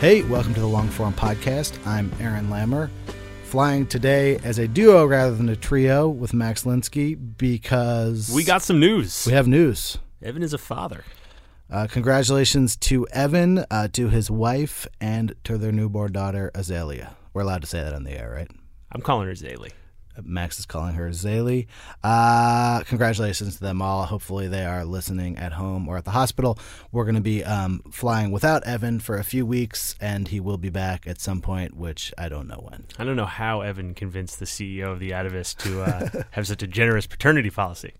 Hey, welcome to the Longform Podcast. I'm Aaron Lammer, flying today as a duo rather than a trio with Max Linsky because We got some news. we have news. Evan is a father. Uh, congratulations to Evan, uh, to his wife, and to their newborn daughter Azalea. We're allowed to say that on the air, right? I'm calling her Zaylee. Max is calling her Zaylee. Uh, congratulations to them all. Hopefully, they are listening at home or at the hospital. We're going to be um, flying without Evan for a few weeks, and he will be back at some point, which I don't know when. I don't know how Evan convinced the CEO of the Atavist to uh, have such a generous paternity policy.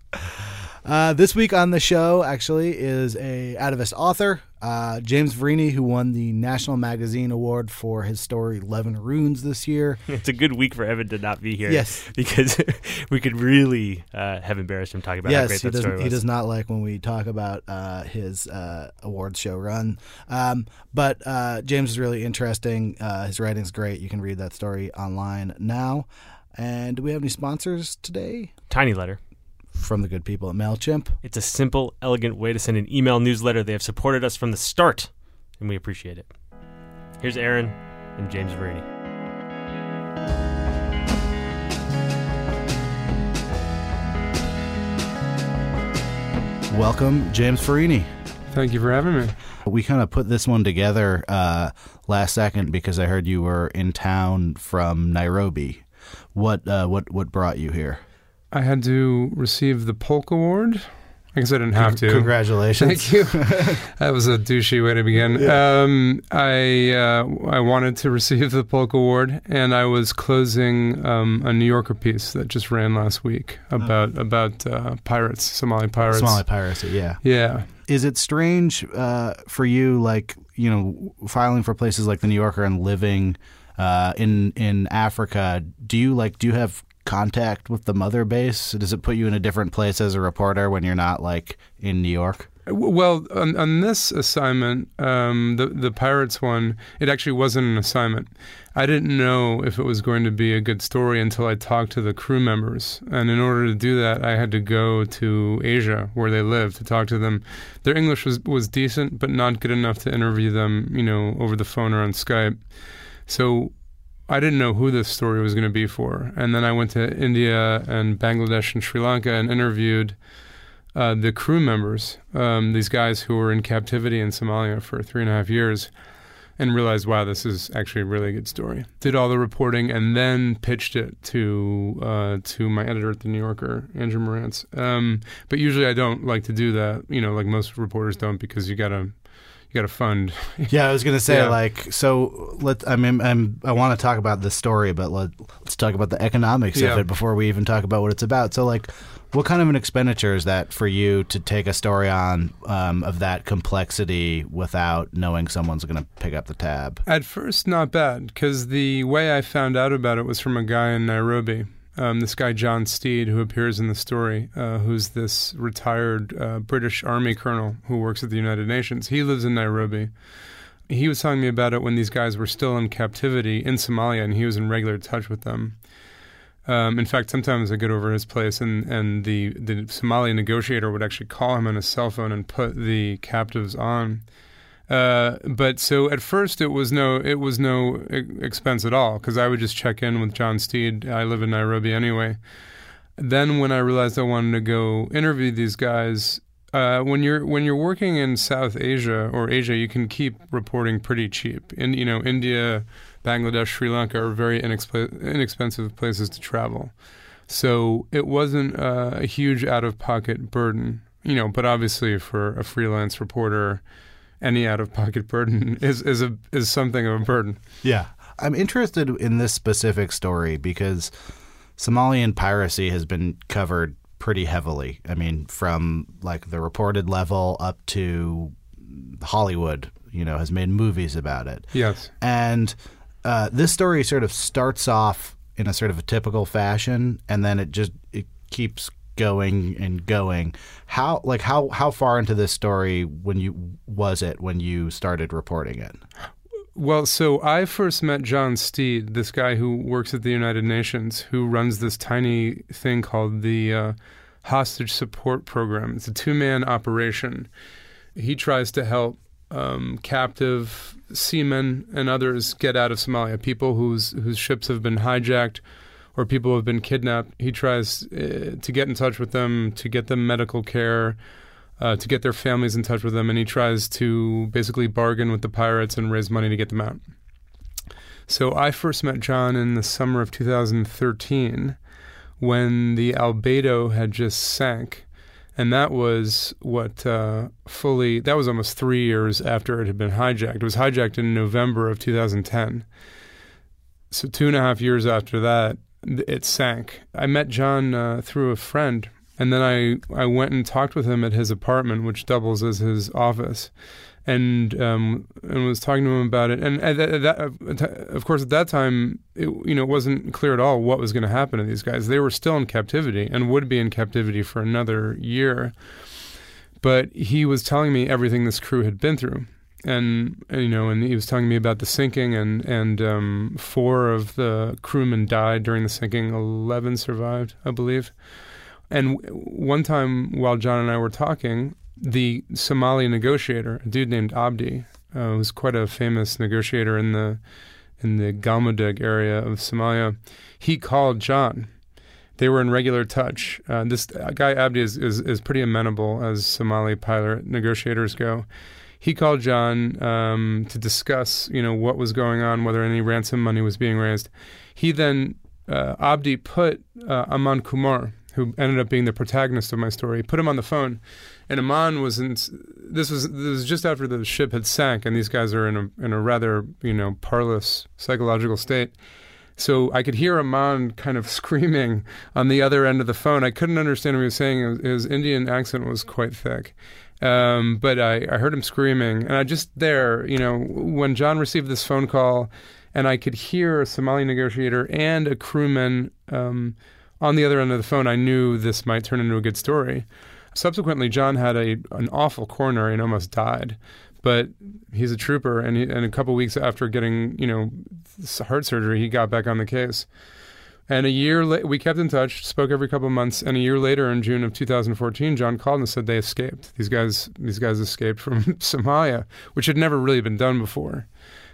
Uh, this week on the show, actually, is a Atavist author, uh, James Verini, who won the National Magazine Award for his story Love and Ruin this year. It's a good week for Evan to not be here. Yes. because we could really uh, have embarrassed him talking about how yes, great he that story was. He does not like when we talk about uh, his uh, awards show run. Um, but uh, James is really interesting. Uh, his writing's great. You can read that story online now. And do we have any sponsors today Tiny letter. From the good people at Mailchimp? It's a simple, elegant way to send an email newsletter. They have supported us from the start, and we appreciate it. Here's Aaron and James Verini. Welcome, James Verini. Thank you for having me. We kind of put this one together uh, last second because I heard you were in town from Nairobi. What uh, what what brought you here? I had to receive the Polk Award. I guess I didn't have to. Congratulations! Thank you. that was a douchey way to begin. Um, I uh, I wanted to receive the Polk Award, and I was closing um, a New Yorker piece that just ran last week about about uh, pirates, Somali pirates. Somali piracy. Yeah. Yeah. Is it strange uh, for you, like you know, filing for places like the New Yorker and living uh, in in Africa? Do you like? Do you have contact with the mother base? Does it put you in a different place as a reporter when you're not like in New York? Well, on, on this assignment, um, the the pirates one, it actually wasn't an assignment. I didn't know if it was going to be a good story until I talked to the crew members, and in order to do that, I had to go to Asia where they live to talk to them. Their English was was decent, but not good enough to interview them, you know, over the phone or on Skype. So I didn't know who this story was going to be for. And then I went to India and Bangladesh and Sri Lanka and interviewed uh, the crew members, um, these guys who were in captivity in Somalia for three and a half years, and realized, wow, this is actually a really good story. Did all the reporting and then pitched it to uh, to my editor at the New Yorker, Andrew Marantz. Um, but usually I don't like to do that, you know, like most reporters don't, because you gotta you gotta fund. Yeah, I was gonna say Yeah. like so. Let I mean I'm, I want to talk about the story, but let let's talk about the economics of it before we even talk about what it's about. So like, what kind of an expenditure is that for you to take a story on um, of that complexity without knowing someone's gonna pick up the tab? At first, not bad, because the way I found out about it was from a guy in Nairobi. Um, this guy, John Steed, who appears in the story, uh, who's this retired uh, British Army colonel who works at the United Nations. He lives in Nairobi. He was telling me about it when these guys were still in captivity in Somalia, and he was in regular touch with them. Um, in fact, sometimes I get over his place, and, and the, the Somali negotiator would actually call him on his cell phone and put the captives on. Uh, but so at first it was no it was no expense at all because I would just check in with John Steed. I live in Nairobi anyway. Then when I realized I wanted to go interview these guys, uh, when you're when you're working in South Asia or Asia, you can keep reporting pretty cheap. In you know India, Bangladesh, Sri Lanka are very inexp- inexpensive places to travel. So it wasn't uh, a huge out of pocket burden, you know. But obviously, for a freelance reporter, any out of pocket burden is is a is something of a burden. Yeah, I'm interested in this specific story because Somalian piracy has been covered pretty heavily. I mean, from like the reported level up to Hollywood, you know, has made movies about it. Yes, and uh, this story sort of starts off in a sort of a typical fashion, and then it just it keeps going and going. How like how how far into this story when you was it when you started reporting it? Well, so I first met John Steed, this guy who works at the United Nations, who runs this tiny thing called the uh, Hostage Support Program. It's a two man operation. He tries to help um, captive seamen and others get out of Somalia, people whose whose ships have been hijacked or people who have been kidnapped. He tries uh, to get in touch with them, to get them medical care, uh, to get their families in touch with them, and he tries to basically bargain with the pirates and raise money to get them out. So I first met John in the summer of 2013 when the Albedo had just sank and that was what uh, fully that was almost three years after it had been hijacked. It was hijacked in November of 2010. So two and a half years after that, it sank. I met John uh, through a friend, and then I I went and talked with him at his apartment, which doubles as his office and um, and was talking to him about it. And at that, of course, at that time, it, you know, it wasn't clear at all what was going to happen to these guys. They were still in captivity and would be in captivity for another year. But he was telling me everything this crew had been through. And, you know, and he was telling me about the sinking, and and um, four of the crewmen died during the sinking. Eleven survived, I believe. And one time, while John and I were talking, the Somali negotiator, a dude named Abdi, uh, was quite a famous negotiator in the in the Galmudug area of Somalia. He called John. They were in regular touch. Uh, this guy Abdi is, is, is pretty amenable as Somali pilot negotiators go. He called John um, to discuss, you know, what was going on, whether any ransom money was being raised. He then uh, Abdi put uh, Aman Kumar, who ended up being the protagonist of my story, put him on the phone and Aman was in. This was this was just after the ship had sank, and these guys are in a in a rather you know parlous psychological state. So I could hear Aman kind of screaming on the other end of the phone. I couldn't understand what he was saying. His Indian accent was quite thick. Um, but I, I heard him screaming. And I just there, you know, when John received this phone call and I could hear a Somali negotiator and a crewman um, on the other end of the phone, I knew this might turn into a good story. Subsequently, John had a an awful coronary and almost died. But he's a trooper, and, he, and a couple weeks after getting you know heart surgery, he got back on the case. And a year la- we kept in touch, spoke every couple of months. And a year later, in June of 2014, John called and said they escaped. These guys, these guys escaped from Somalia, which had never really been done before,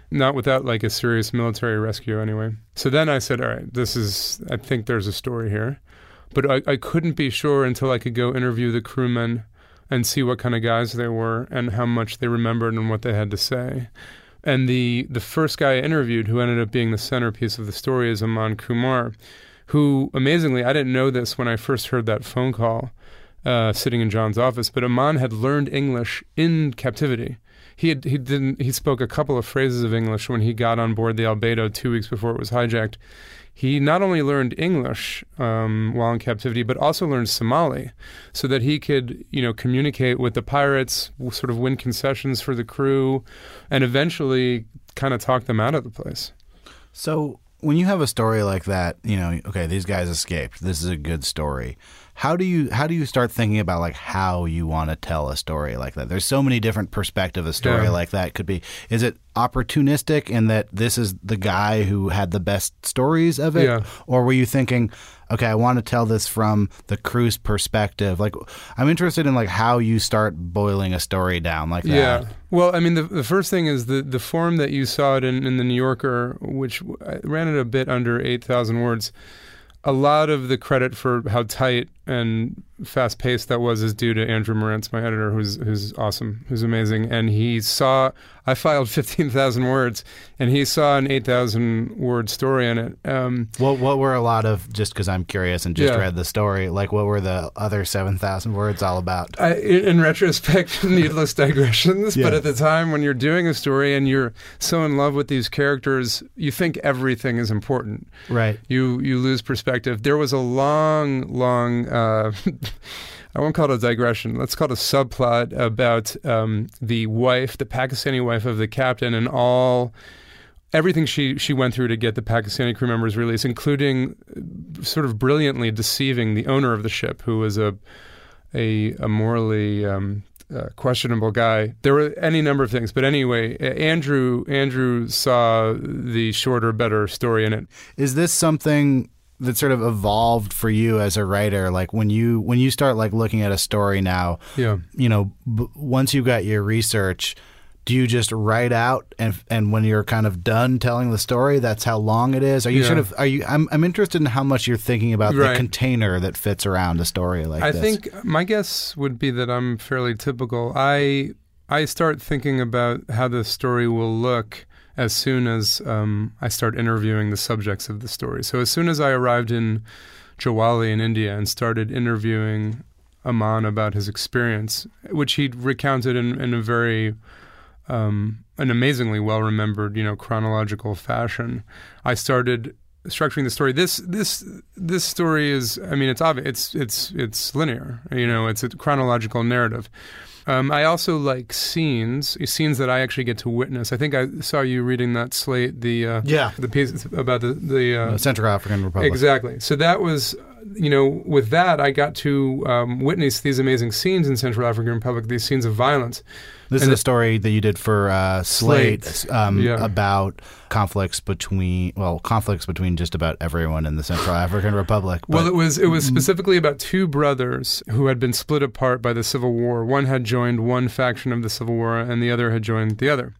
not without like a serious military rescue anyway. So then I said, all right, this is. I think there's a story here. But I, I couldn't be sure until I could go interview the crewmen and see what kind of guys they were and how much they remembered and what they had to say. And the the first guy I interviewed, who ended up being the centerpiece of the story, is Aman Kumar, who amazingly I didn't know this when I first heard that phone call, uh, sitting in John's office. But Aman had learned English in captivity. He had he didn't he spoke a couple of phrases of English when he got on board the Albedo two weeks before it was hijacked he not only learned English um, while in captivity, but also learned Somali, so that he could, you know, communicate with the pirates, sort of win concessions for the crew, and eventually kind of talk them out of the place. So when you have a story like that, you know, okay, these guys escaped. This is a good story. How do you how do you start thinking about like how you want to tell a story like that? There's so many different perspective a story Yeah. like that could be. Is it opportunistic in that this is the guy who had the best stories of it, Yeah. or were you thinking, okay, I want to tell this from the crew's perspective? Like, I'm interested in like how you start boiling a story down like that. Yeah. Well, I mean, the, the first thing is the, the form that you saw it in, in the New Yorker, which ran it a bit under 8,000 words. A lot of the credit for how tight and fast paced that was is due to Andrew Marantz, my editor, who's who's awesome, who's amazing. And he saw I filed 15,000 words, and he saw an 8,000 word story in it. Um, What what were a lot of just because I'm curious and just Yeah. read the story? Like, what were the other seven thousand words all about? I, in in retrospect, needless digressions. But at the time, when you're doing a story and you're so in love with these characters, you think everything is important. Right. You you lose perspective. There was a long, long. Uh, I won't call it a digression. Let's call it a subplot about um, the wife, the Pakistani wife of the captain, and all everything she she went through to get the Pakistani crew members released, including uh, sort of brilliantly deceiving the owner of the ship, who was a a, a morally um, uh, questionable guy. There were any number of things, but anyway, Andrew Andrew saw the shorter, better story in it. Is this something that sort of evolved for you as a writer? Like when you when you start like looking at a story now, Yeah. you know, b- once you've got your research, do you just write out and and when you're kind of done telling the story, that's how long it is? Are you Yeah. sort of are you? I'm I'm interested in how much you're thinking about Right. the container that fits around a story like I this. think my guess would be that I'm fairly typical. I I start thinking about how the story will look as soon as um, I start interviewing the subjects of the story. So as soon as I arrived in Jawali in India and started interviewing Aman about his experience, which he recounted in, in a very um, an amazingly well remembered, you know, chronological fashion. I started structuring the story. This this this story is, I mean, it's obvious. It's it's it's linear. You know, it's a chronological narrative. Um, I also like scenes, scenes that I actually get to witness. I think I saw you reading that slate, the uh, Yeah. the piece about the the uh, Uh, Central African Republic. Exactly. So that was, you know, with that, I got to um, witness these amazing scenes in Central African Republic, these scenes of violence. This And is a story that you did for uh, Slate, Slate. um, Yeah. about conflicts between well conflicts between just about everyone in the Central African Republic. Well, it was it was specifically about two brothers who had been split apart by the Civil War. One had joined one faction of the Civil War, and the other had joined the other.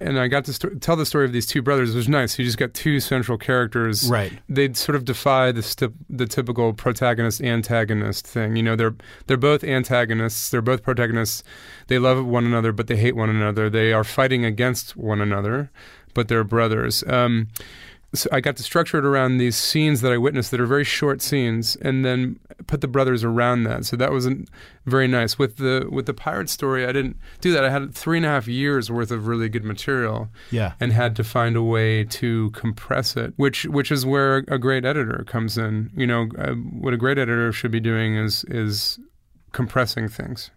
And I got to sto- tell the story of these two brothers. It was nice. You just got two central characters. Right. They'd sort of defy the st- the typical protagonist antagonist thing. You know, they're they're both antagonists. They're both protagonists. They love one another, but they hate one another. They are fighting against one another, but they're brothers. Um, so I got to structure it around these scenes that I witnessed that are very short scenes, and then put the brothers around that. So that was not very nice. With the with the pirate story, I didn't do that. I had three and a half years worth of really good material, yeah. and had to find a way to compress it, which which is where a great editor comes in. You know, uh, what a great editor should be doing is is compressing things,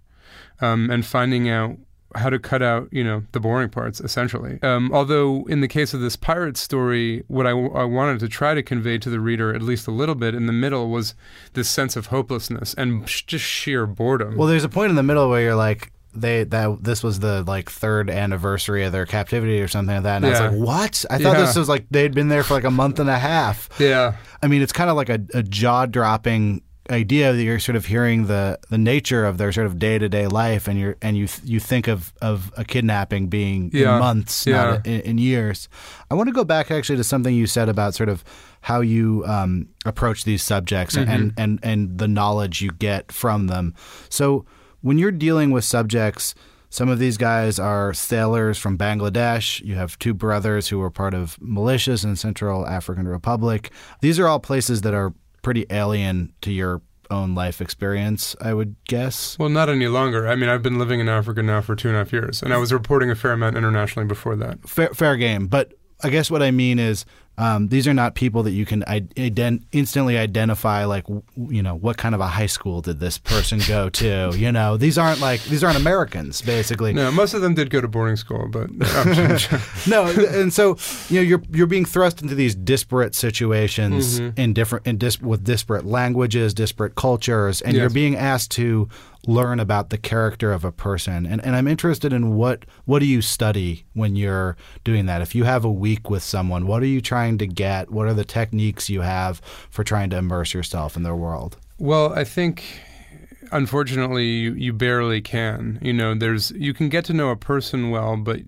um, and finding out how to cut out, you know, the boring parts, essentially. Um, although, in the case of this pirate story, what I, I wanted to try to convey to the reader, at least a little bit in the middle, was this sense of hopelessness and sh- just sheer boredom. Well, there's a point in the middle where you're like. They that this was the like third anniversary of their captivity or something like that, and I was like, "What?" I thought Yeah. this was like they'd been there for like a month and a half. yeah, I mean, it's kind of like a, a jaw dropping idea that you're sort of hearing the, the nature of their sort of day to day life, and you're and you you think of, of a kidnapping being Yeah. in months, Yeah. not in, in years. I want to go back actually to something you said about sort of how you um, approach these subjects Mm-hmm. and, and and the knowledge you get from them. So when you're dealing with subjects. Some of these guys are sailors from Bangladesh. You have two brothers who were part of militias in Central African Republic. These are all places that are pretty alien to your own life experience, I would guess. Well, not any longer. I mean, I've been living in Africa now for two and a half years, and I was reporting a fair amount internationally before that. Fair, fair game. But I guess what I mean is um, these are not people that you can ident- instantly identify like you know what kind of a high school did this person go to you know? These aren't like these aren't americans basically. No, most of them did go to boarding school, but no and so you know you're you're being thrust into these disparate situations Mm-hmm. in different in dis- with disparate languages disparate cultures and you're being asked to learn about the character of a person and and I'm interested in what what do you study when you're doing that if you have a week with someone what are you trying to get what are the techniques you have for trying to immerse yourself in their world Well, I think unfortunately you, you barely can. You know, there's you can get to know a person well, but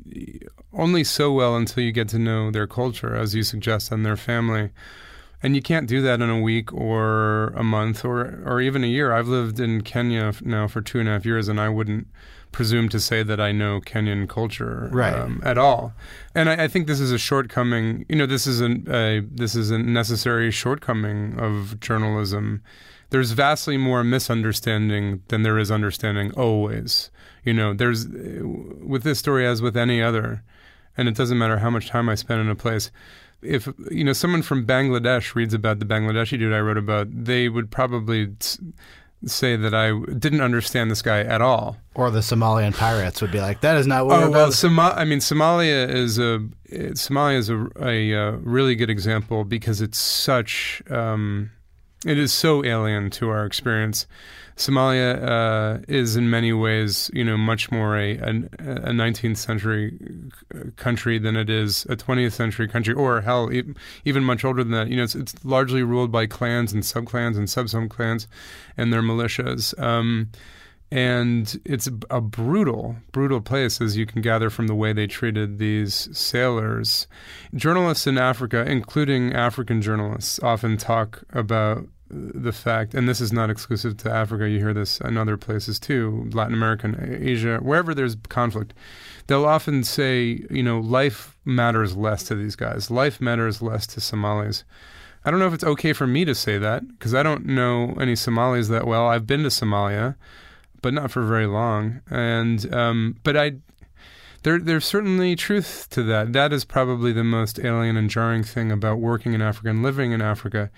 only so well until you get to know their culture, as you suggest, and their family. And you can't do that in a week or a month or or even a year. I've lived in Kenya now for two and a half years, and I wouldn't presume to say that I know Kenyan culture Right. um, at all. And I, I think this is a shortcoming. You know, this is an, a this is a necessary shortcoming of journalism. There's vastly more misunderstanding than there is understanding. Always, you know, there's with this story as with any other, and it doesn't matter how much time I spend in a place. If you know someone from Bangladesh reads about the Bangladeshi dude I wrote about, they would probably say that I didn't understand this guy at all. or the Somalian pirates would be like that is not what Oh well, Soma- I mean Somalia is a Somalia is a, a, uh really good example because it's such um, it is so alien to our experience. Somalia uh, is in many ways, you know, much more a, a, a 19th century country than it is a 20th century country, or hell, even much older than that. You know, it's, it's largely ruled by clans and subclans and sub-sub clans and their militias. Um, and it's a- brutal, brutal place, as you can gather from the way they treated these sailors. Journalists in Africa, including African journalists, often talk about the fact, and this is not exclusive to Africa, you hear this in other places too, Latin America, Asia, wherever there's conflict, they'll often say, you know, life matters less to these guys. Life matters less to Somalis. I don't know if it's okay for me to say that because I don't know any Somalis that well. I've been to Somalia, but not for very long. And um, but I, there there's certainly truth to that. That is probably the most alien and jarring thing about working in Africa and living in Africa,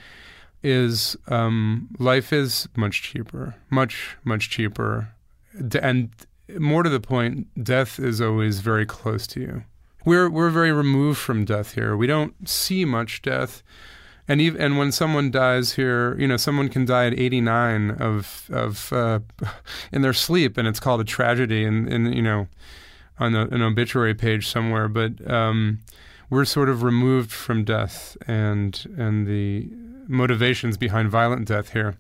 is um, life is much cheaper, much much cheaper, and more to the point, death is always very close to you. We're we're very removed from death here. We don't see much death and even and when someone dies here, you know, someone can die at 89 of of uh, in their sleep, and it's called a tragedy, and and you know, on a, an obituary page somewhere. But um, we're sort of removed from death and and the motivations behind violent death here.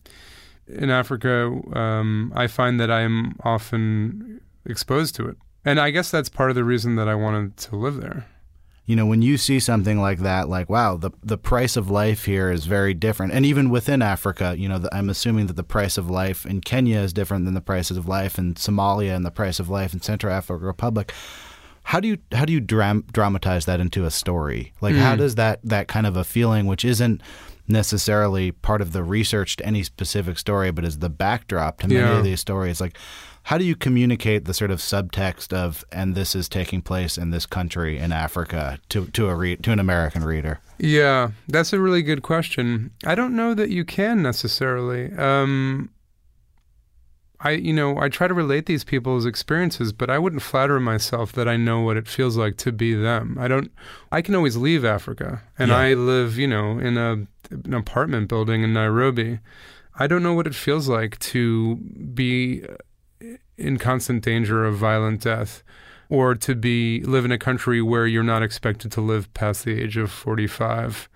In Africa, um, I find that I'm often exposed to it, and I guess that's part of the reason that I wanted to live there. You know when you see something like that like wow the the price of life here is very different. And even within Africa you know the, I'm assuming that the price of life in Kenya is different than the prices of life in Somalia and the price of life in Central African Republic. How do you how do you dram- dramatize that into a story? Like how hmm. does that that kind of a feeling which isn't necessarily part of the research to any specific story but is the backdrop to many Yeah. of these stories like how do you communicate the sort of subtext of and this is taking place in this country in Africa to to a re- to an American reader? Yeah, that's a really good question. I don't know that you can necessarily. Um, I, you know, I try to relate these people's experiences, but I wouldn't flatter myself that I know what it feels like to be them. I don't. I can always leave Africa, and Yeah. I live, you know, in a an apartment building in Nairobi. I don't know what it feels like to be in constant danger of violent death or to be live in a country where you're not expected to live past the age of 45.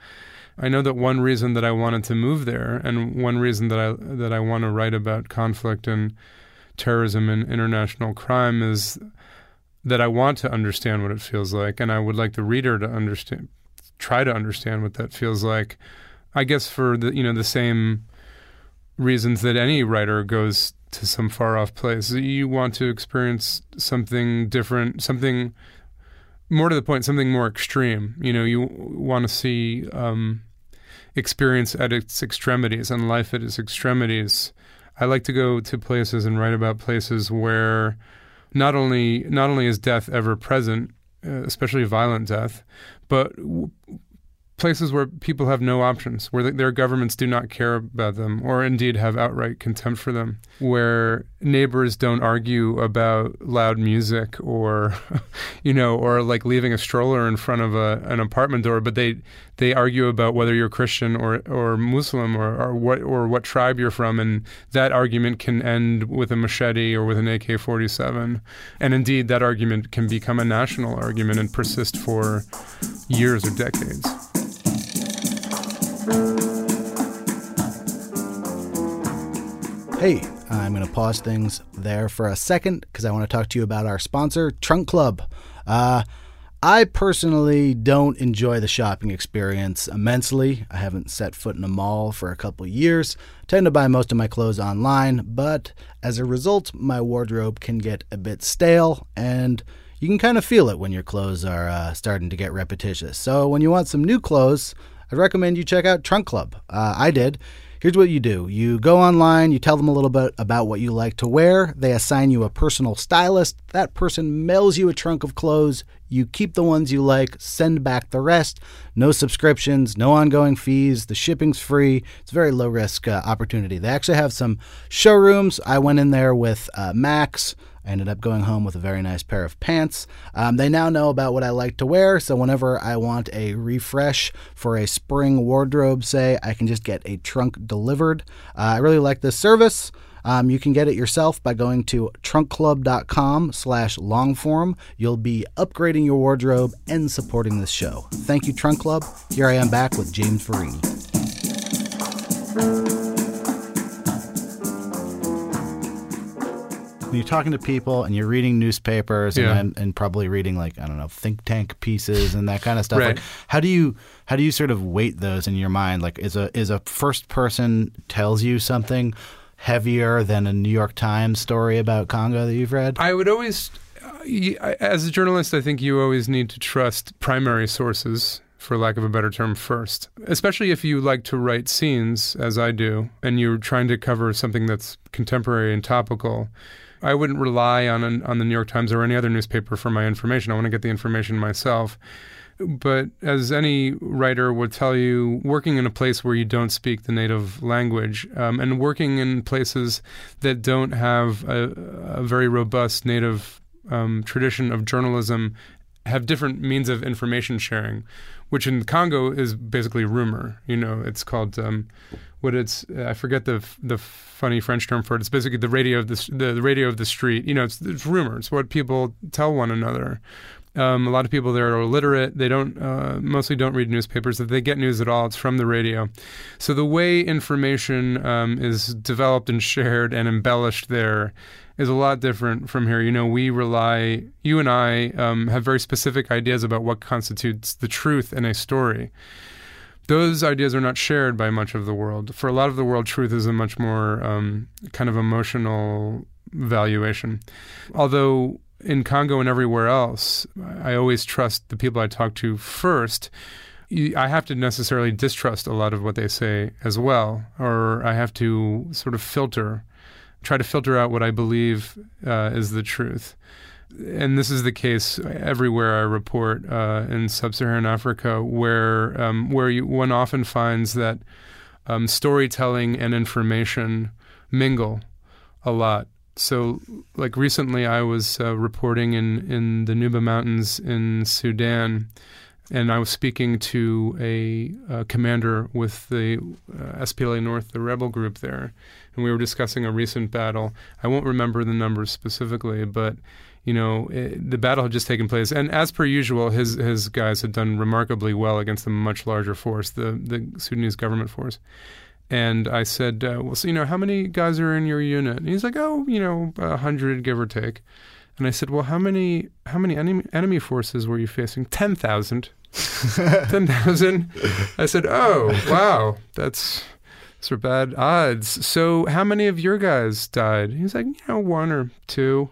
I know that one reason that I wanted to move there and one reason that I that I want to write about conflict and terrorism and international crime is that I want to understand what it feels like and I would like the reader to understand try to understand what that feels like. I guess for the you know the same reasons that any writer goes to some far off place. You want to experience something different, something more to the point, something more extreme. You know, you want to see um, experience at its extremities and life at its extremities. I like to go to places and write about places where not only not only is death ever present, uh, especially violent death, but places where people have no options, where their governments do not care about them, or indeed have outright contempt for them, where neighbors don't argue about loud music or, you know, or like leaving a stroller in front of a, an apartment door, but they they argue about whether you're Christian or or Muslim or, or what or what tribe you're from, and that argument can end with a machete or with an AK-47, and indeed that argument can become a national argument and persist for years or decades. Hey, I'm going to pause things there for a second because I want to talk to you about our sponsor, Trunk Club. Uh, I personally don't enjoy the shopping experience immensely. I haven't set foot in a mall for a couple years. I tend to buy most of my clothes online, but as a result, my wardrobe can get a bit stale and you can kind of feel it when your clothes are uh, starting to get repetitious. So when you want some new clothes, I recommend you check out Trunk Club. Uh, I did. Here's what you do you go online, you tell them a little bit about what you like to wear. They assign you a personal stylist. That person mails you a trunk of clothes. You keep the ones you like, send back the rest. No subscriptions, no ongoing fees. The shipping's free. It's a very low risk uh, opportunity. They actually have some showrooms. I went in there with uh, Max. I ended up going home with a very nice pair of pants. Um, they now know about what I like to wear, so whenever I want a refresh for a spring wardrobe, say, I can just get a trunk delivered. Uh, I really like this service. Um, you can get it yourself by going to trunkclub.com slash longform. You'll be upgrading your wardrobe and supporting this show. Thank you, Trunk Club. Here I am back with James Verini. When you're talking to people and you're reading newspapers Yeah. and, and probably reading like I don't know think tank pieces and that kind of stuff. Right. Like, how do you how do you sort of weight those in your mind? Like, is a is a first person tells you something heavier than a New York Times story about Congo that you've read? I would always, uh, as a journalist, I think you always need to trust primary sources, for lack of a better term, first. Especially if you like to write scenes, as I do, and you're trying to cover something that's contemporary and topical. I wouldn't rely on an, on the New York Times or any other newspaper for my information. I want to get the information myself. But as any writer would tell you, working in a place where you don't speak the native language um, and working in places that don't have a, a very robust native um, tradition of journalism have different means of information sharing, which in Congo is basically rumor. You know, it's called um, what it's I forget the the funny French term for it. It's basically the radio of the the, radio of the street. You know, it's, it's rumor. It's what people tell one another. Um, a lot of people there are illiterate. They don't uh, mostly don't read newspapers. If they get news at all, it's from the radio. So the way information um, is developed and shared and embellished there is a lot different from here. You know, we rely. You and I um, have very specific ideas about what constitutes the truth in a story. Those ideas are not shared by much of the world. For a lot of the world, truth is a much more um, kind of emotional valuation. Although in Congo and everywhere else, I always trust the people I talk to first. I have to necessarily distrust a lot of what they say as well, or I have to sort of filter, try to filter out what I believe uh, is the truth. And this is the case everywhere I report uh, in sub-Saharan Africa, where um, where you, one often finds that um, storytelling and information mingle a lot. So, like recently, I was uh, reporting in, in the Nuba Mountains in Sudan, and I was speaking to a, uh commander with the uh, SPLA North, the rebel group there, and we were discussing a recent battle. I won't remember the numbers specifically, but you know, it, the battle had just taken place, and as per usual, his his guys had done remarkably well against a much larger force, the the Sudanese government force. And I said, uh, well, so, you know, how many guys are in your unit? And he's like, oh, you know, a hundred, give or take. And I said, well, how many how many enemy, enemy forces were you facing? Ten thousand. Ten thousand. I said, oh, wow, that's those are bad odds. So, how many of your guys died? He's like, you know, one or two.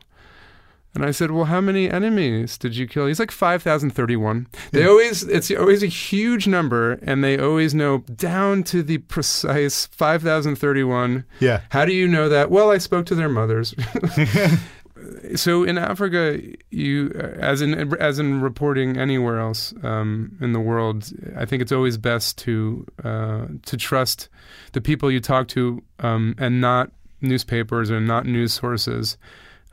And I said, "Well, how many enemies did you kill?" He's like five thousand thirty-one. They always it's always a huge number, and they always know down to the precise five thousand thirty-one. Yeah. How do you know that? Well, I spoke to their mothers. so in Africa, you as in as in reporting anywhere else um, in the world, I think it's always best to uh, to trust the people you talk to um, and not newspapers and not news sources.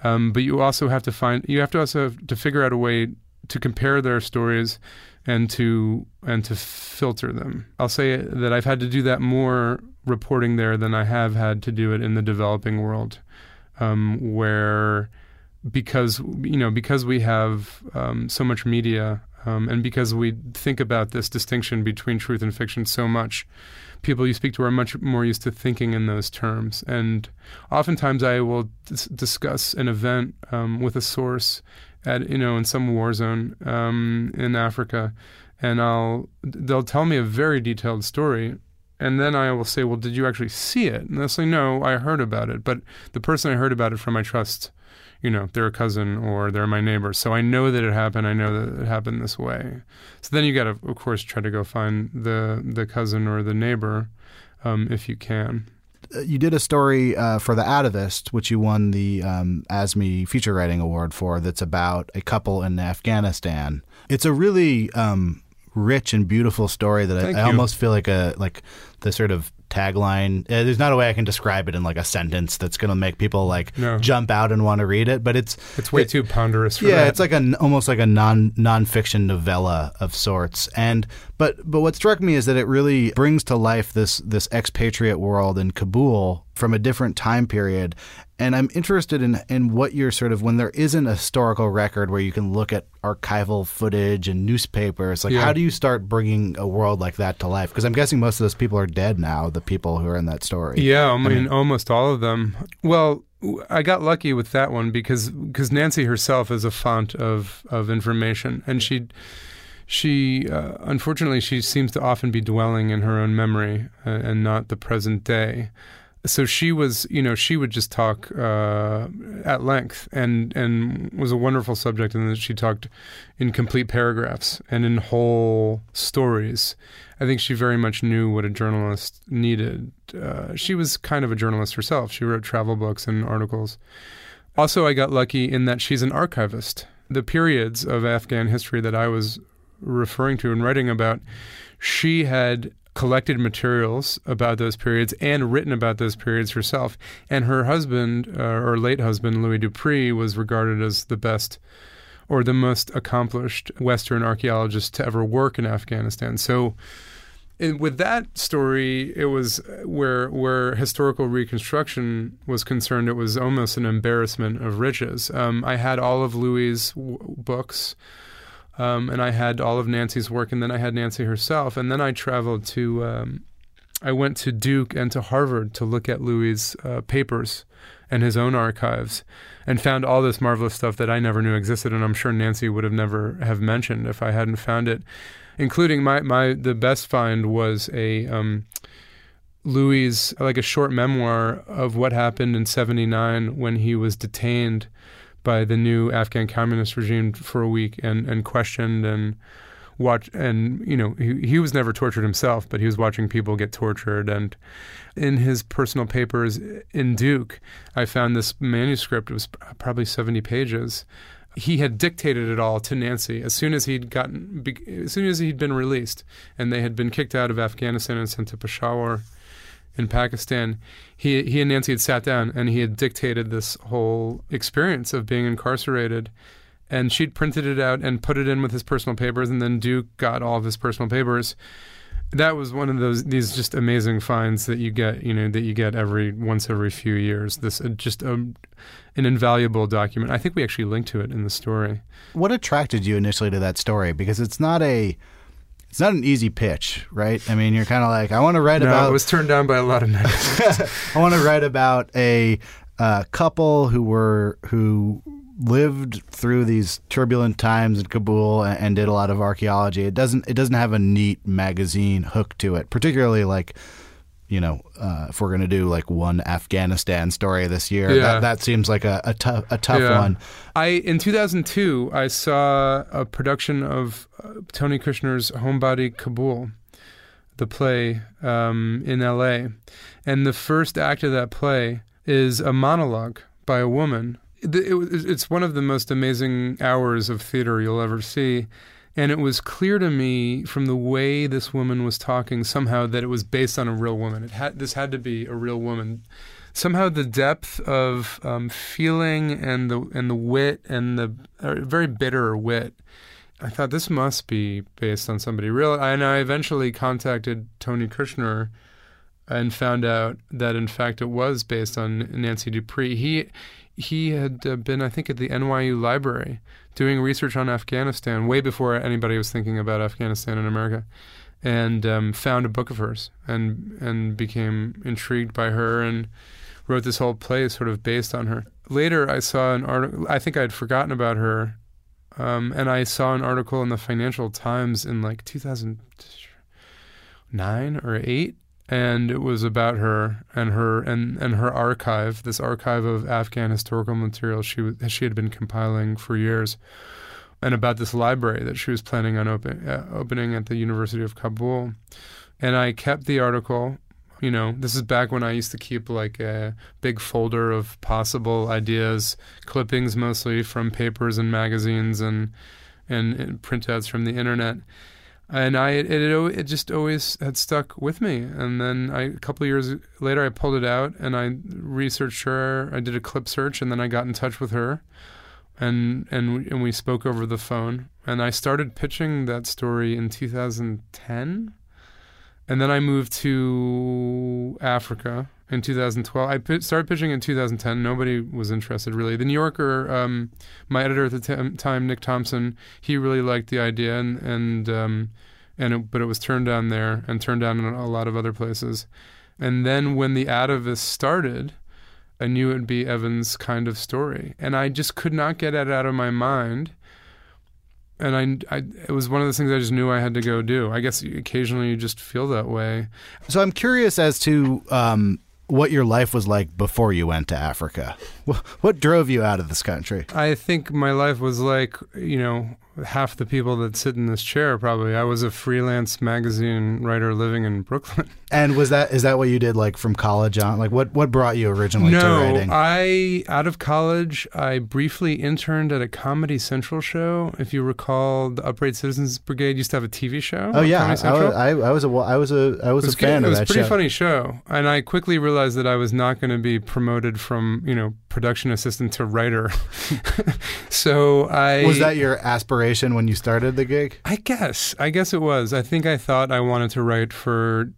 Um, but you also have to find you have to also have to figure out a way to compare their stories and to and to filter them. I'll say that I've had to do that more reporting there than I have had to do it in the developing world, um, where because you know because we have um, so much media um, and because we think about this distinction between truth and fiction so much, people you speak to are much more used to thinking in those terms. And oftentimes, I will dis- discuss an event um, with a source at you know in some war zone um, in Africa, and I'll they'll tell me a very detailed story. And then I will say, "Well, did you actually see it?" And they'll say, "No, I heard about it, but the person I heard about it from, I trust." You know, they're a cousin or they're my neighbor. So I know that it happened. I know that it happened this way. So then you got to, of course, try to go find the the cousin or the neighbor um, if you can. Uh, you did a story uh, for The Atavist, which you won the um, ASME Feature Writing Award for, that's about a couple in Afghanistan. It's a really um, rich and beautiful story that I, I, almost feel like a like the sort of tagline. Uh, there's not a way I can describe it in like a sentence that's going to make people like no. jump out and want to read it. But it's it's way it, too ponderous. yeah, that. it's like a almost like a non nonfiction novella of sorts. And but but what struck me is that it really brings to life this this expatriate world in Kabul from a different time period and I'm interested in in what you're sort of when there isn't a historical record where you can look at archival footage and newspapers. Like, yeah. how do you start bringing a world like that to life? Because I'm guessing most of those people are dead now. The people who are in that story. Yeah, I mean, I mean almost all of them. Well, I got lucky with that one because because Nancy herself is a font of of information, and she she uh, unfortunately she seems to often be dwelling in her own memory uh, and not the present day so she was, you know, she would just talk uh, at length and and was a wonderful subject. And she talked in complete paragraphs and in whole stories. I think she very much knew what a journalist needed. Uh, she was kind of a journalist herself. She wrote travel books and articles. Also, I got lucky in that she's an archivist. The periods of Afghan history that I was referring to and writing about, she had collected materials about those periods and written about those periods herself. And her husband, uh, or late husband, Louis Dupree, was regarded as the best or the most accomplished Western archaeologist to ever work in Afghanistan. So, in, with that story, it was where where historical reconstruction was concerned. It was almost an embarrassment of riches. Um, I had all of Louis's w- books. Um, and I had all of Nancy's work, and then I had Nancy herself, and then I traveled to, um, I went to Duke and to Harvard to look at Louis' uh, papers and his own archives, and found all this marvelous stuff that I never knew existed, and I'm sure Nancy would have never have mentioned if I hadn't found it, including my my the best find was a. Um, Louis, like a short memoir of what happened in 79 when he was detained by the new Afghan communist regime for a week and, and questioned and watch and you know he, he was never tortured himself but he was watching people get tortured. And in his personal papers in Duke I found this manuscript it was probably 70 pages. He had dictated it all to Nancy as soon as he'd gotten as soon as he'd been released and they had been kicked out of Afghanistan and sent to Peshawar in Pakistan, he he and Nancy had sat down and he had dictated this whole experience of being incarcerated. And she'd printed it out and put it in with his personal papers, and then Duke got all of his personal papers. That was one of those these just amazing finds that you get, you know, that you get every once every few years. This uh, just a, um, an invaluable document. I think we actually linked to it in the story. What attracted you initially to that story? Because it's not a it's not an easy pitch, right? I mean, you're kind of like, I want to write no, about. it was turned down by a lot of men. I want to write about a uh, couple who were who lived through these turbulent times in Kabul and, and did a lot of archaeology. It doesn't it doesn't have a neat magazine hook to it, particularly like you know, uh, if we're going to do like one Afghanistan story this year, yeah. that, that seems like a, a, tough a tough yeah. one. I in 2002 I saw a production of uh, Tony Kushner's Homebody Kabul, the play um, in L.A., and the first act of that play is a monologue by a woman the, it, it's one of the most amazing hours of theater you'll ever see. And it was clear to me from the way this woman was talking somehow that it was based on a real woman. It had this had to be a real woman. Somehow the depth of um, feeling and the and the wit and the uh, very bitter wit. I thought this must be based on somebody real. And I eventually contacted Tony Kushner and found out that in fact it was based on Nancy Dupree. He he had uh, been, I think, at the NYU library doing research on Afghanistan way before anybody was thinking about Afghanistan in America, and um, found a book of hers and and became intrigued by her and wrote this whole play sort of based on her. Later, I saw an article. I think I'd forgotten about her, um, and I saw an article in the Financial Times in like 2009 or eight and it was about her and her and, and her archive, this archive of Afghan historical material she she had been compiling for years, and about this library that she was planning on open, uh, opening at the University of Kabul. And I kept the article. You know, this is back when I used to keep like a big folder of possible ideas, clippings mostly from papers and magazines and and, and printouts from the internet and I it, it it just always had stuck with me. And then I, a couple years later, I pulled it out and I researched her. I did a clip search, and then I got in touch with her, and and and we spoke over the phone. And I started pitching that story in 2010, and then I moved to Africa in 2012. I p- started pitching in 2010. Nobody was interested really. The New Yorker, um, my editor at the t- time, Nick Thompson, he really liked the idea, and and um, and it, but it was turned down there and turned down in a lot of other places. And then when the Atavist started, I knew it would be Evan's kind of story, and I just could not get it out of my mind. And I, I, it was one of those things I just knew I had to go do. I guess occasionally you just feel that way. So I'm curious as to um, what your life was like before you went to Africa. What drove you out of this country? I think my life was like, you know, half the people that sit in this chair probably. I was a freelance magazine writer living in Brooklyn. And was that is that what you did like from college on? Like what what brought you originally to no, writing? I out of college, I briefly interned at a Comedy Central show. If you recall, the Upright Citizens Brigade used to have a TV show. oh yeah, Comedy I. I, I was a I was a I was, was a fan good. of It was that a pretty show. funny show, and I quickly realized that I was not going to be promoted from you know production assistant to writer. so I Was that your aspiration when you started the gig? I guess. I guess it was. I think I thought I wanted to write for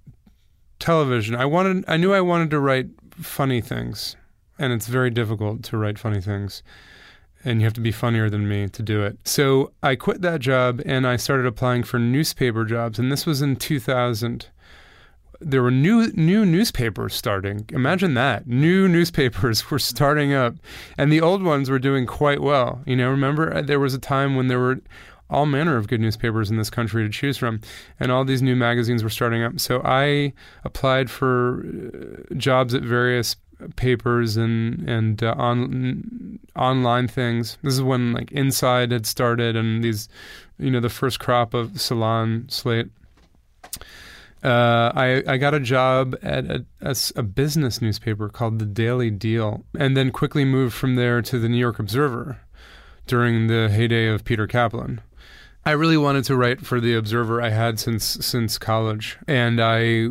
television. I wanted I knew I wanted to write funny things. And it's very difficult to write funny things. And you have to be funnier than me to do it. So I quit that job and I started applying for newspaper jobs. And this was in 2000 there were new new newspapers starting. Imagine that. New newspapers were starting up and the old ones were doing quite well. You know, remember uh, there was a time when there were all manner of good newspapers in this country to choose from and all these new magazines were starting up. So I applied for uh, jobs at various papers and and uh, on online things. This is when like Inside had started and these you know the first crop of Salon Slate uh, I, I got a job at a business newspaper called the Daily Deal, and then quickly moved from there to the New York Observer during the heyday of Peter Kaplan. I really wanted to write for the Observer. I had since since college, and I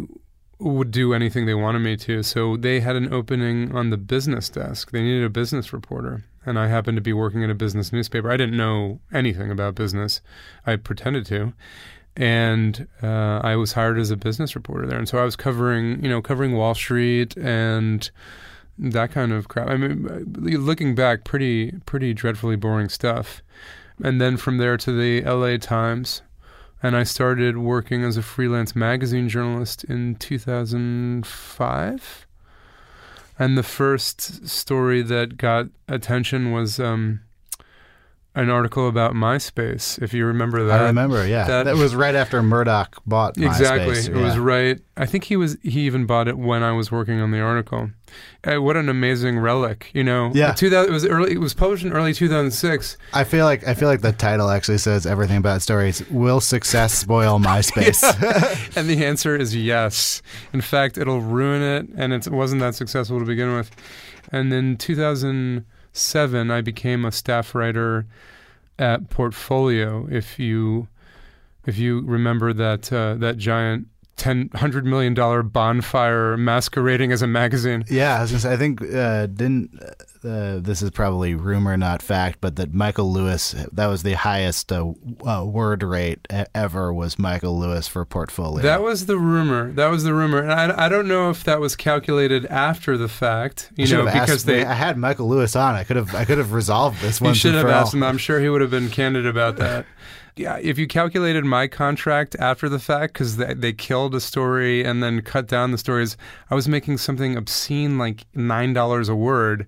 would do anything they wanted me to. So they had an opening on the business desk. They needed a business reporter, and I happened to be working at a business newspaper. I didn't know anything about business. I pretended to, and uh, I was hired as a business reporter there. And so I was covering, you know, covering Wall Street and that kind of crap. I mean, looking back, pretty pretty dreadfully boring stuff. And then from there to the L.A. Times, and I started working as a freelance magazine journalist in 2005. And the first story that got attention was um, an article about MySpace, if you remember that. I remember, yeah. That, that was right after Murdoch bought exactly. It was right. I think he was he even bought it when I was working on the article. Uh, what an amazing relic, you know. Yeah. 2000, it was early. It was published in early 2006. I feel like I feel like the title actually says everything about stories. Will success spoil MySpace? and the answer is yes. In fact, it'll ruin it, and it wasn't that successful to begin with. And then 2000- seven, I became a staff writer at Portfolio. If you if you remember that uh, that giant ten hundred million dollar bonfire masquerading as a magazine. Yeah, I say. I think uh, didn't uh, this is probably rumor, not fact, but that Michael Lewis that was the highest uh, uh, word rate ever was Michael Lewis for portfolio. That was the rumor. That was the rumor, and I, I don't know if that was calculated after the fact. You know, because asked, they I had Michael Lewis on. I could have I could have resolved this one. You should have asked all. him. I'm sure he would have been candid about that. Yeah, if you calculated my contract after the fact, because they, they killed a story and then cut down the stories, I was making something obscene like nine dollars a word.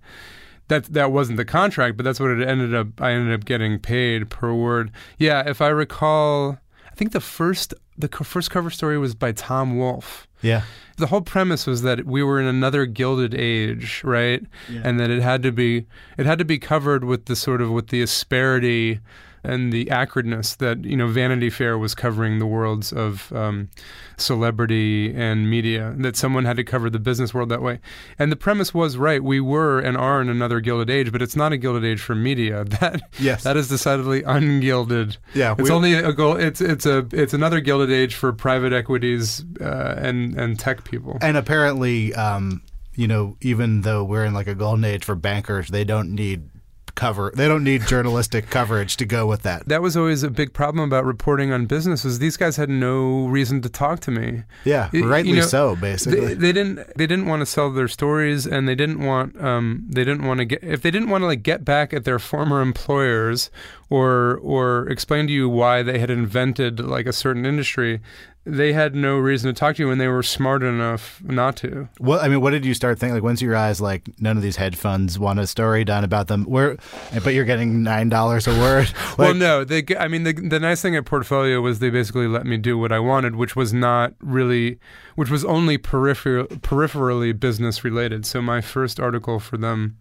That that wasn't the contract, but that's what it ended up. I ended up getting paid per word. Yeah, if I recall, I think the first the first cover story was by Tom Wolfe. Yeah. The whole premise was that we were in another gilded age, right? Yeah. And that it had to be it had to be covered with the sort of with the asperity and the acridness that you know Vanity Fair was covering the worlds of um, celebrity and media. That someone had to cover the business world that way, and the premise was right. We were and are in another gilded age, but it's not a gilded age for media. That yes. that is decidedly ungilded. Yeah, it's only a goal. It's it's a it's another gilded age for private equities uh, and and tech people. And apparently. Um, you know, even though we're in like a golden age for bankers, they don't need cover. They don't need journalistic coverage to go with that. That was always a big problem about reporting on business. Was these guys had no reason to talk to me. Yeah, rightly you know, so. Basically, they, they, didn't. They didn't want to sell their stories, and they didn't want. Um, they didn't want to get. If they didn't want to like get back at their former employers, or or explain to you why they had invented like a certain industry, they had no reason to talk to you when they were smart enough not to. Well, I mean, what did you start thinking? Like, once your eyes like none of these hedge funds want a story done about them, where, but you're getting nine dollars a word. Like, well, no, they. I mean, the the nice thing at Portfolio was they basically let me do what I wanted, which was not really, which was only peripher- peripherally business related. So my first article for them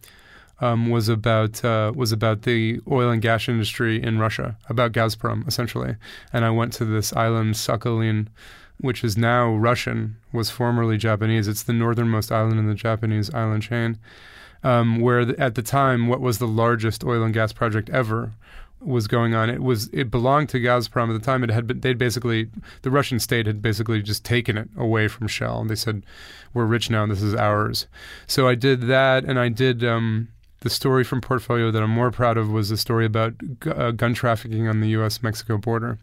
um, was about uh, was about the oil and gas industry in Russia, about Gazprom essentially. And I went to this island Sakhalin, which is now Russian, was formerly Japanese. It's the northernmost island in the Japanese island chain, um, where the, at the time what was the largest oil and gas project ever was going on. It was it belonged to Gazprom at the time. It had been they'd basically the Russian state had basically just taken it away from Shell. And they said, "We're rich now. and This is ours." So I did that, and I did. Um, the story from Portfolio that I'm more proud of was a story about uh, gun trafficking on the U.S. Mexico border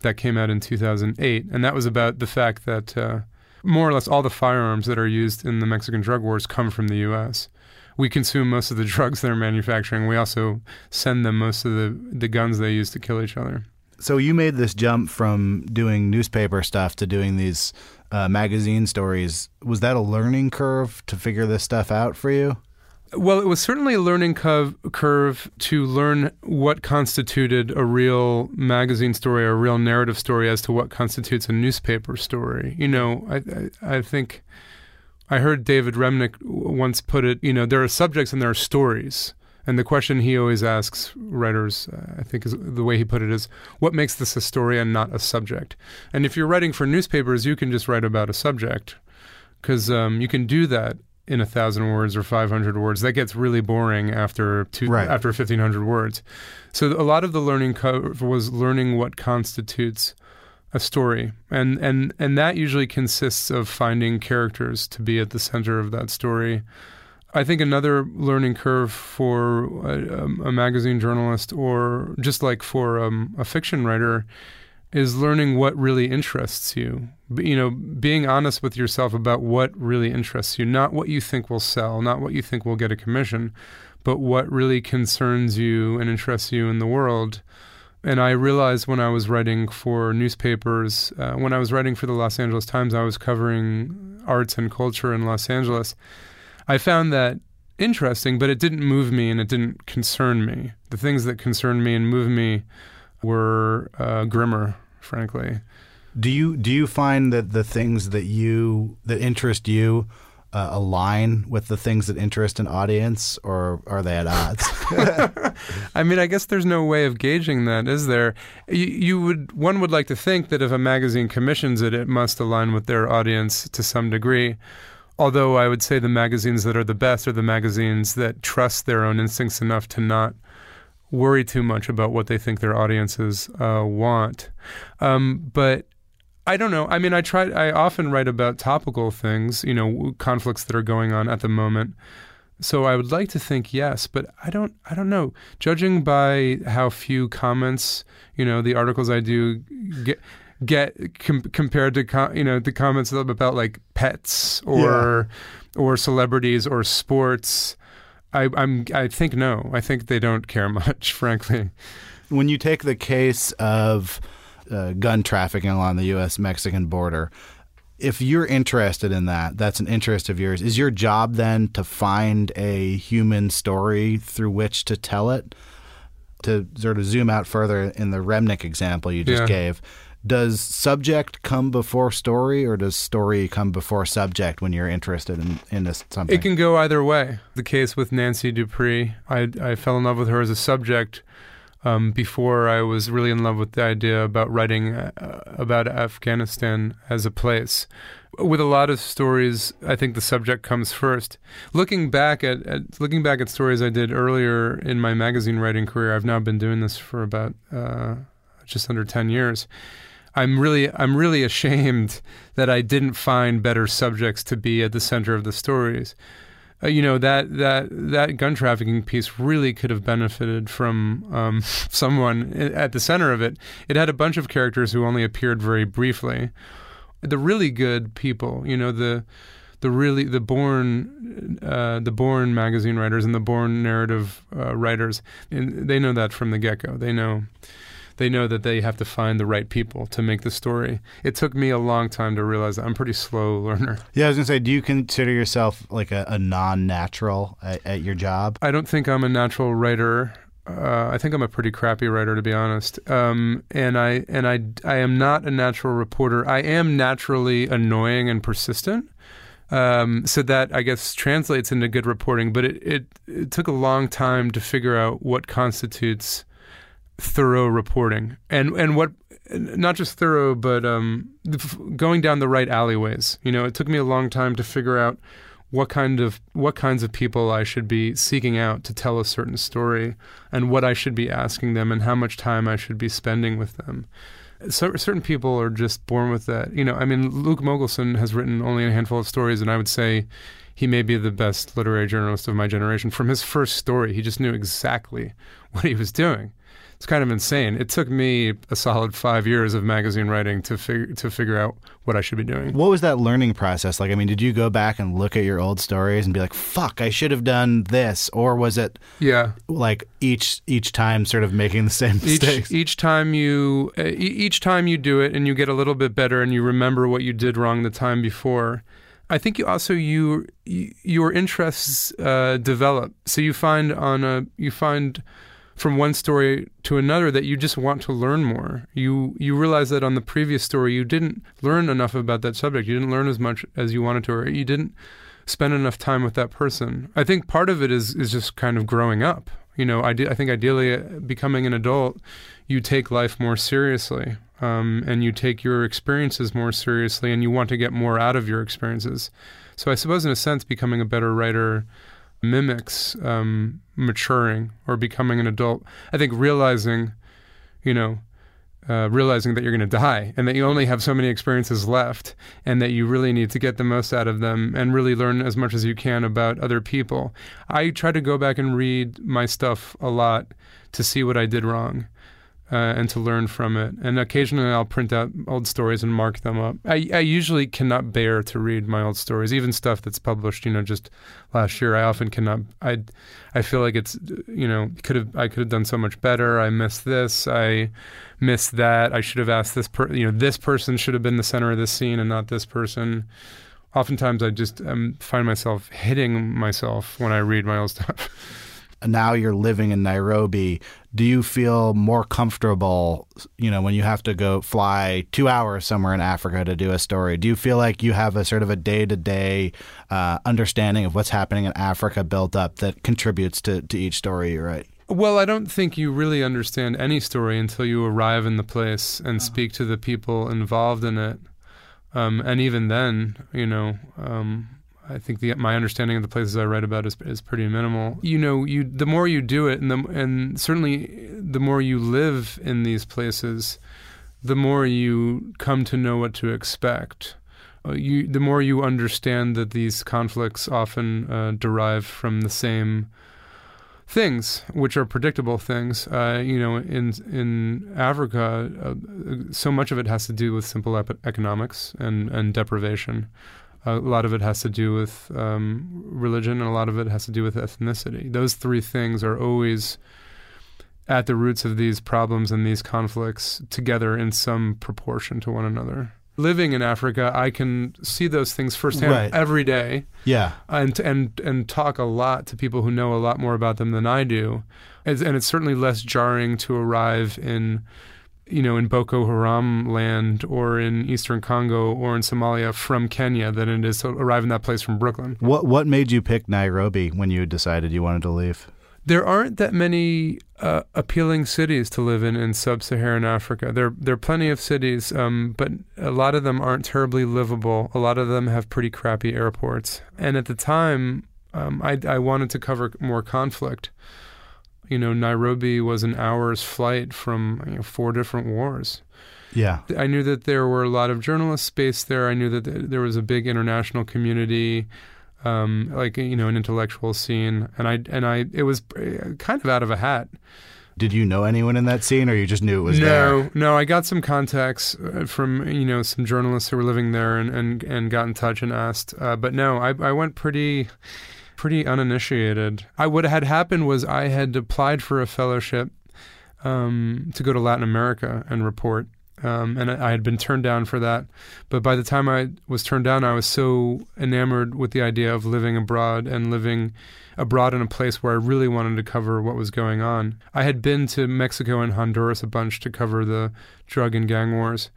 that came out in 2008. And that was about the fact that uh, more or less all the firearms that are used in the Mexican drug wars come from the U.S. We consume most of the drugs they're manufacturing. We also send them most of the, the guns they use to kill each other. So you made this jump from doing newspaper stuff to doing these uh, magazine stories. Was that a learning curve to figure this stuff out for you? Well, it was certainly a learning curve, curve to learn what constituted a real magazine story, or a real narrative story, as to what constitutes a newspaper story. You know, I, I, I think I heard David Remnick once put it. You know, there are subjects and there are stories. And the question he always asks writers, I think is the way he put it is, what makes this a story and not a subject? And if you're writing for newspapers, you can just write about a subject because um, you can do that in a thousand words or 500 words. That gets really boring after two, right. after 1500 words. So a lot of the learning curve was learning what constitutes a story, and and and that usually consists of finding characters to be at the center of that story. I think another learning curve for a, a magazine journalist, or just like for um, a fiction writer, is learning what really interests you. You know, being honest with yourself about what really interests you, not what you think will sell, not what you think will get a commission, but what really concerns you and interests you in the world. And I realized when I was writing for newspapers, uh, when I was writing for the Los Angeles Times, I was covering arts and culture in Los Angeles. I found that interesting, but it didn't move me and it didn't concern me. The things that concerned me and moved me were uh, grimmer, frankly. Do you do you find that the things that you that interest you uh, align with the things that interest an audience, or are they at odds? I mean, I guess there's no way of gauging that, is there? You, you, would one would like to think that if a magazine commissions it, it must align with their audience to some degree. although I would say the magazines that are the best are the magazines that trust their own instincts enough to not worry too much about what they think their audiences uh, want. Um, but I don't know. I mean, I try. I often write about topical things, you know, conflicts that are going on at the moment. So I would like to think yes, but I don't. I don't know. Judging by how few comments, you know, the articles I do get get com- compared to com- you know the comments about like pets or yeah. or celebrities or sports. I, I'm. I think no. I think they don't care much, frankly. When you take the case of uh, gun trafficking along the U.S. Mexican border, if you're interested in that, that's an interest of yours. Is your job then to find a human story through which to tell it? To sort of zoom out further in the Remnick example you just yeah. gave, does subject come before story or does story come before subject when you're interested in, in this something? It can go either way. The case with Nancy Dupree, I, I fell in love with her as a subject um, before I was really in love with the idea about writing uh, about Afghanistan as a place. With a lot of stories, I think the subject comes first. Looking back at, at looking back at stories I did earlier in my magazine writing career, I've now been doing this for about uh, just under ten years. I'm really I'm really ashamed that I didn't find better subjects to be at the center of the stories uh, you know that that that gun trafficking piece really could have benefited from um, someone at the center of it. It had a bunch of characters who only appeared very briefly. The really good people, you know, the the really the born uh, the born magazine writers and the born narrative uh, writers, and they know that from the get go. They know they know that they have to find the right people to make the story. It took me a long time to realize that I'm a pretty slow learner. Yeah, I was gonna say, do you consider yourself like a, a non-natural at, at, your job? I don't think I'm a natural writer. Uh, I think I'm a pretty crappy writer, to be honest. Um, and I and I I am not a natural reporter. I am naturally annoying and persistent. Um, so that I guess translates into good reporting, but it, it, it took a long time to figure out what constitutes thorough reporting. And and what not just thorough but um, going down the right alleyways. You know it took me a long time to figure out what kind of what kinds of people I should be seeking out to tell a certain story and what I should be asking them and how much time I should be spending with them. So, certain people are just born with that. You know I mean Luke Mogelson has written only a handful of stories and I would say he may be the best literary journalist of my generation from his first story. He just knew exactly what he was doing it's kind of insane. It took me a solid five years of magazine writing to figure to figure out what I should be doing. What was that learning process like? I mean, did you go back and look at your old stories and be like, "Fuck, I should have done this," or was it, yeah, like each each time sort of making the same mistakes? Each, each time you uh, each time you do it and you get a little bit better and you remember what you did wrong the time before. I think you also you, your interests uh, develop. So you find on a you find from one story to another that you just want to learn more. You you realize that on the previous story you didn't learn enough about that subject. You didn't learn as much as you wanted to, or you didn't spend enough time with that person. I think part of it is is just kind of growing up. You know, I, I think ideally uh, becoming an adult, you take life more seriously, um, and you take your experiences more seriously, and you want to get more out of your experiences. So I suppose, in a sense, becoming a better writer mimics um, maturing or becoming an adult. I think realizing, you know, uh, realizing that you're going to die and that you only have so many experiences left and that you really need to get the most out of them and really learn as much as you can about other people. I try to go back and read my stuff a lot to see what I did wrong uh, and to learn from it. And occasionally I'll print out old stories and mark them up. I, I usually cannot bear to read my old stories, even stuff that's published, you know, just last year. I often cannot. I, I feel like it's, you know, could have I could have done so much better. I missed this. I missed that. I should have asked this. Per, you know, this person should have been the center of this scene and not this person. Oftentimes, I just um, find myself hitting myself when I read my old stuff. Now you're living in Nairobi, do you feel more comfortable, you know, when you have to go fly two hours somewhere in Africa to do a story? Do you feel like you have a sort of a day to day understanding of what's happening in Africa built up that contributes to, to each story you write? Well, I don't think you really understand any story until you arrive in the place and uh-huh. speak to the people involved in it. Um, and even then, you know, um, I think the, my understanding of the places I write about is, is pretty minimal. You know, you the more you do it, and the, and certainly the more you live in these places, the more you come to know what to expect. Uh, you, the more you understand that these conflicts often uh, derive from the same things, which are predictable things. Uh, you know, in in Africa, uh, so much of it has to do with simple economics and and deprivation. A lot of it has to do with um, religion, and a lot of it has to do with ethnicity. Those three things are always at the roots of these problems and these conflicts together in some proportion to one another. Living in Africa, I can see those things firsthand Right. every day Yeah. and and and talk a lot to people who know a lot more about them than I do, It's- and it's certainly less jarring to arrive in, you know, in Boko Haram land or in Eastern Congo or in Somalia from Kenya than it is to arrive in that place from Brooklyn. What What made you pick Nairobi when you decided you wanted to leave? There aren't that many uh, appealing cities to live in in sub-Saharan Africa. There, there are plenty of cities, um, but a lot of them aren't terribly livable. A lot of them have pretty crappy airports. And at the time, um, I, I wanted to cover more conflict. You know, Nairobi was an hour's flight from you know, four different wars. Yeah. I knew that there were a lot of journalists based there. I knew that there was a big international community, um, like you know, an intellectual scene, and I and I it was uh, kind of out of a hat. Did you know anyone in that scene, or you just knew it was no, there? no, no. I got some contacts uh, from you know some journalists who were living there and and, and got in touch and asked, uh, but no, I I went pretty pretty uninitiated. I what had happened was I had applied for a fellowship um, to go to Latin America and report. Um, and I I had been turned down for that. But by the time I was turned down, I was so enamored with the idea of living abroad and living abroad in a place where I really wanted to cover what was going on. I had been to Mexico and Honduras a bunch to cover the drug and gang wars.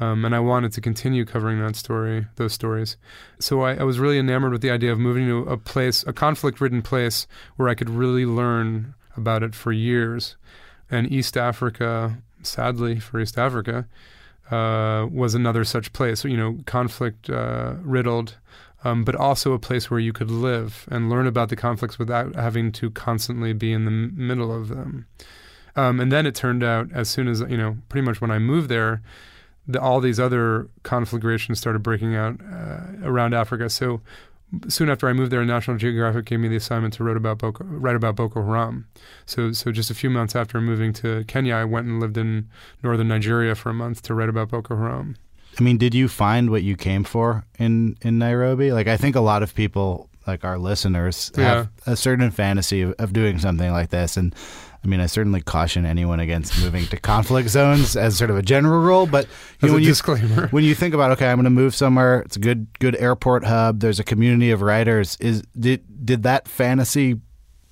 Um, and I wanted to continue covering that story, those stories. So I, I was really enamored with the idea of moving to a place, a conflict-ridden place, where I could really learn about it for years. And East Africa, sadly for East Africa, uh, was another such place. You know, conflict uh, um, but also a place where you could live and learn about the conflicts without having to constantly be in the m- middle of them. Um, and then it turned out, as soon as you know, pretty much when I moved there, the, all these other conflagrations started breaking out uh, around Africa. So soon after I moved there, National Geographic gave me the assignment to write about Boko, write about Boko Haram. So, so just a few months after moving to Kenya, I went and lived in northern Nigeria for a month to write about Boko Haram. I mean, did you find what you came for in in Nairobi? Like, I think a lot of people, like our listeners, have a certain fantasy of, of doing something like this, and I mean, I certainly caution anyone against moving to conflict zones as sort of a general rule. But you know, when you disclaimer. when you think about, okay, I'm going to move somewhere. It's a good good airport hub. There's a community of writers. Is did did that fantasy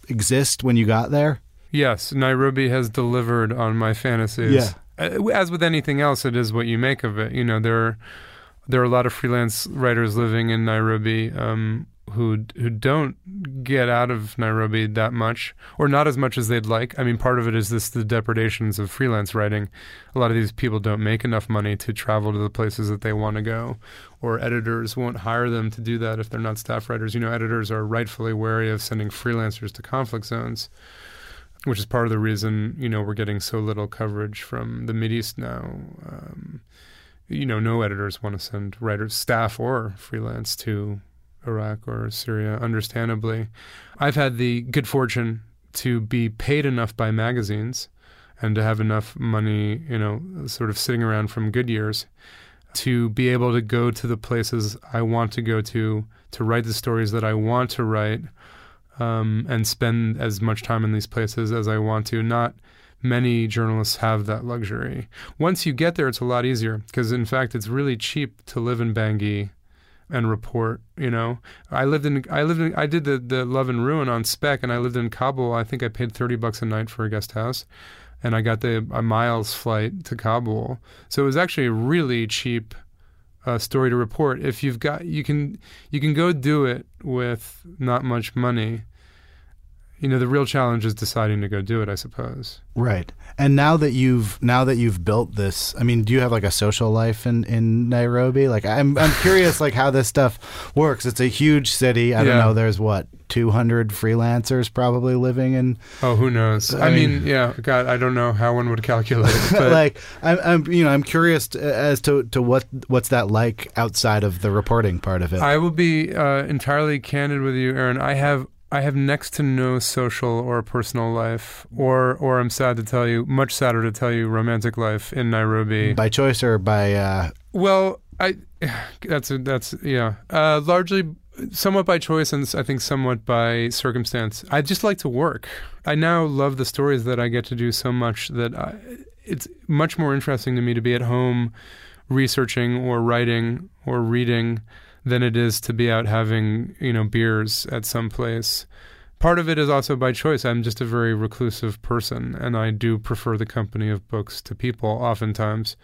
exist when you got there? Yes, Nairobi has delivered on my fantasies. Yeah. Uh, As with anything else, it is what you make of it. You know, there are, there are a lot of freelance writers living in Nairobi um, who who don't get out of Nairobi that much, or not as much as they'd like. I mean, part of it is this the depredations of freelance writing. A lot of these people don't make enough money to travel to the places that they want to go, or editors won't hire them to do that if they're not staff writers. You know, editors are rightfully wary of sending freelancers to conflict zones which is part of the reason you know we're getting so little coverage from the Mideast now. Um, you know, no editors want to send writers, staff, or freelance to Iraq or Syria. Understandably, I've had the good fortune to be paid enough by magazines and to have enough money, you know, sort of sitting around from good years to be able to go to the places I want to go to, to write the stories that I want to write, um, and spend as much time in these places as I want to. Not many journalists have that luxury. Once you get there, it's a lot easier because, in fact, it's really cheap to live in Bangui and report. You know, I lived in, I lived in, I did the the Love and Ruin on spec, and I lived in Kabul. I think I paid thirty bucks a night for a guest house. And I got the a miles flight to Kabul, so it was actually a really cheap uh, story to report. If you've got, you can you can go do it with not much money. You know, the real challenge is deciding to go do it, I suppose. Right. And now that you've now that you've built this, I mean, do you have like a social life in, in Nairobi? Like I'm I'm curious like how this stuff works. It's a huge city. I don't know, there's what, 200 freelancers probably living in Oh, who knows? I I, mean, mean- yeah, God, I don't know how one would calculate. But like I'm, I'm you know, I'm curious t- as to to what what's that like outside of the reporting part of it. I will be uh, entirely candid with you, Aaron. I have I have next to no social or personal life, or or I'm sad to tell you, much sadder to tell you, romantic life in Nairobi. by choice or by uh Well, I that's a, that's yeah, uh, largely somewhat by choice and I think somewhat by circumstance. I just like to work. I now love the stories that I get to do so much that I, it's much more interesting to me to be at home researching or writing or reading than it is to be out having, you know, beers at some place. Part of it is also by choice. I'm just a very reclusive person and I do prefer the company of books to people oftentimes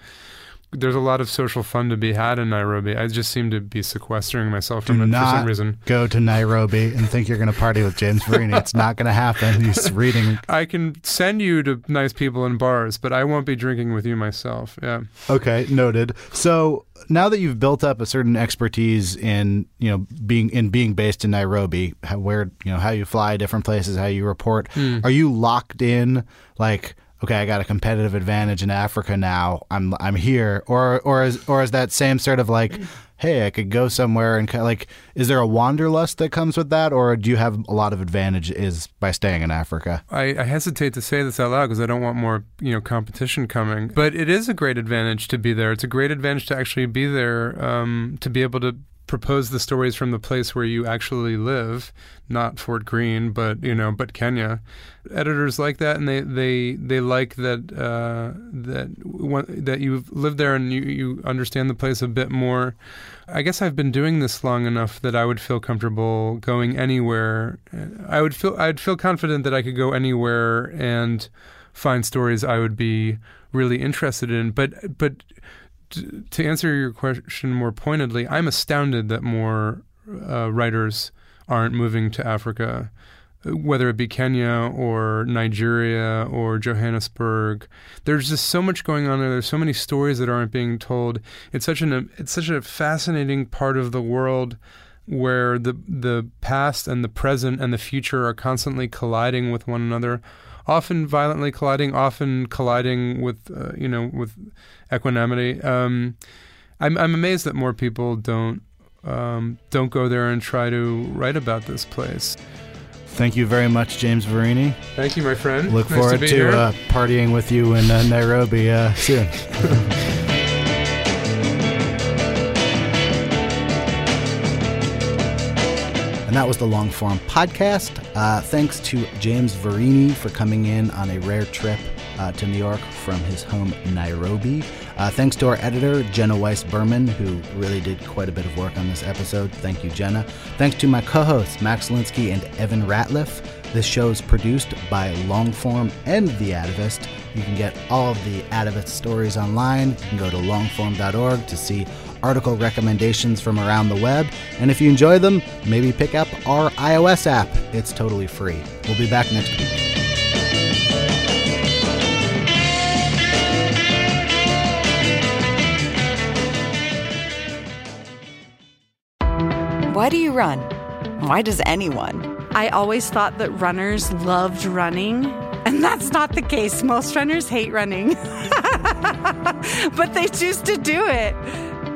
there's a lot of social fun to be had in Nairobi. I just seem to be sequestering myself do from it for some reason. go to Nairobi and think you're going to party with James Verini. it's not going to happen. He's reading I can send you to nice people in bars, but I won't be drinking with you myself. Yeah. Okay, noted. So now that you've built up a certain expertise in you know being in being based in Nairobi, how, where you know how you fly different places, how you report, hmm. are you locked in? Like, okay, I got a competitive advantage in Africa now. I'm I'm here, or or is or is that same sort of like. Hey, I could go somewhere and like, is there a wanderlust that comes with that, or do you have a lot of advantage is by staying in Africa? I, I hesitate to say this out loud because I don't want more, you know, competition coming. But it is a great advantage to be there. It's a great advantage to actually be there, um, to be able to propose the stories from the place where you actually live, not Fort Greene, but you know, but Kenya. Editors like that, and they they they like that uh, that that you've lived there and you you understand the place a bit more. I guess I've been doing this long enough that I would feel comfortable going anywhere. I would feel I'd feel confident that I could go anywhere and find stories I would be really interested in. But but to answer your question more pointedly, I'm astounded that more uh, writers aren't moving to Africa, whether it be Kenya or Nigeria or Johannesburg. There's just so much going on there. There's so many stories that aren't being told. It's such an it's such a fascinating part of the world where the the past and the present and the future are constantly colliding with one another often violently colliding often colliding with uh, you know with equanimity um, I'm, I'm amazed that more people don't um, don't go there and try to write about this place Thank you very much, James Verini. thank you my friend Look Nice forward to, here. uh, partying with you in uh, Nairobi uh, soon. that was the long form podcast. Uh, thanks to James Verini for coming in on a rare trip uh, to New York from his home Nairobi. Uh, thanks to our editor, Jenna Weiss Berman, who really did quite a bit of work on this episode. Thank you, Jenna. Thanks to my co hosts, Max Linsky and Evan Ratliff. This show is produced by Longform and The Atavist. You can get all of the Atavist stories online. You can go to longform.org to see article recommendations from around the web. And if you enjoy them, maybe pick up our iOS app. It's totally free. We'll be back next week. Why do you run? Why does anyone? I always thought that runners loved running, and that's not the case. Most runners hate running, but they choose to do it.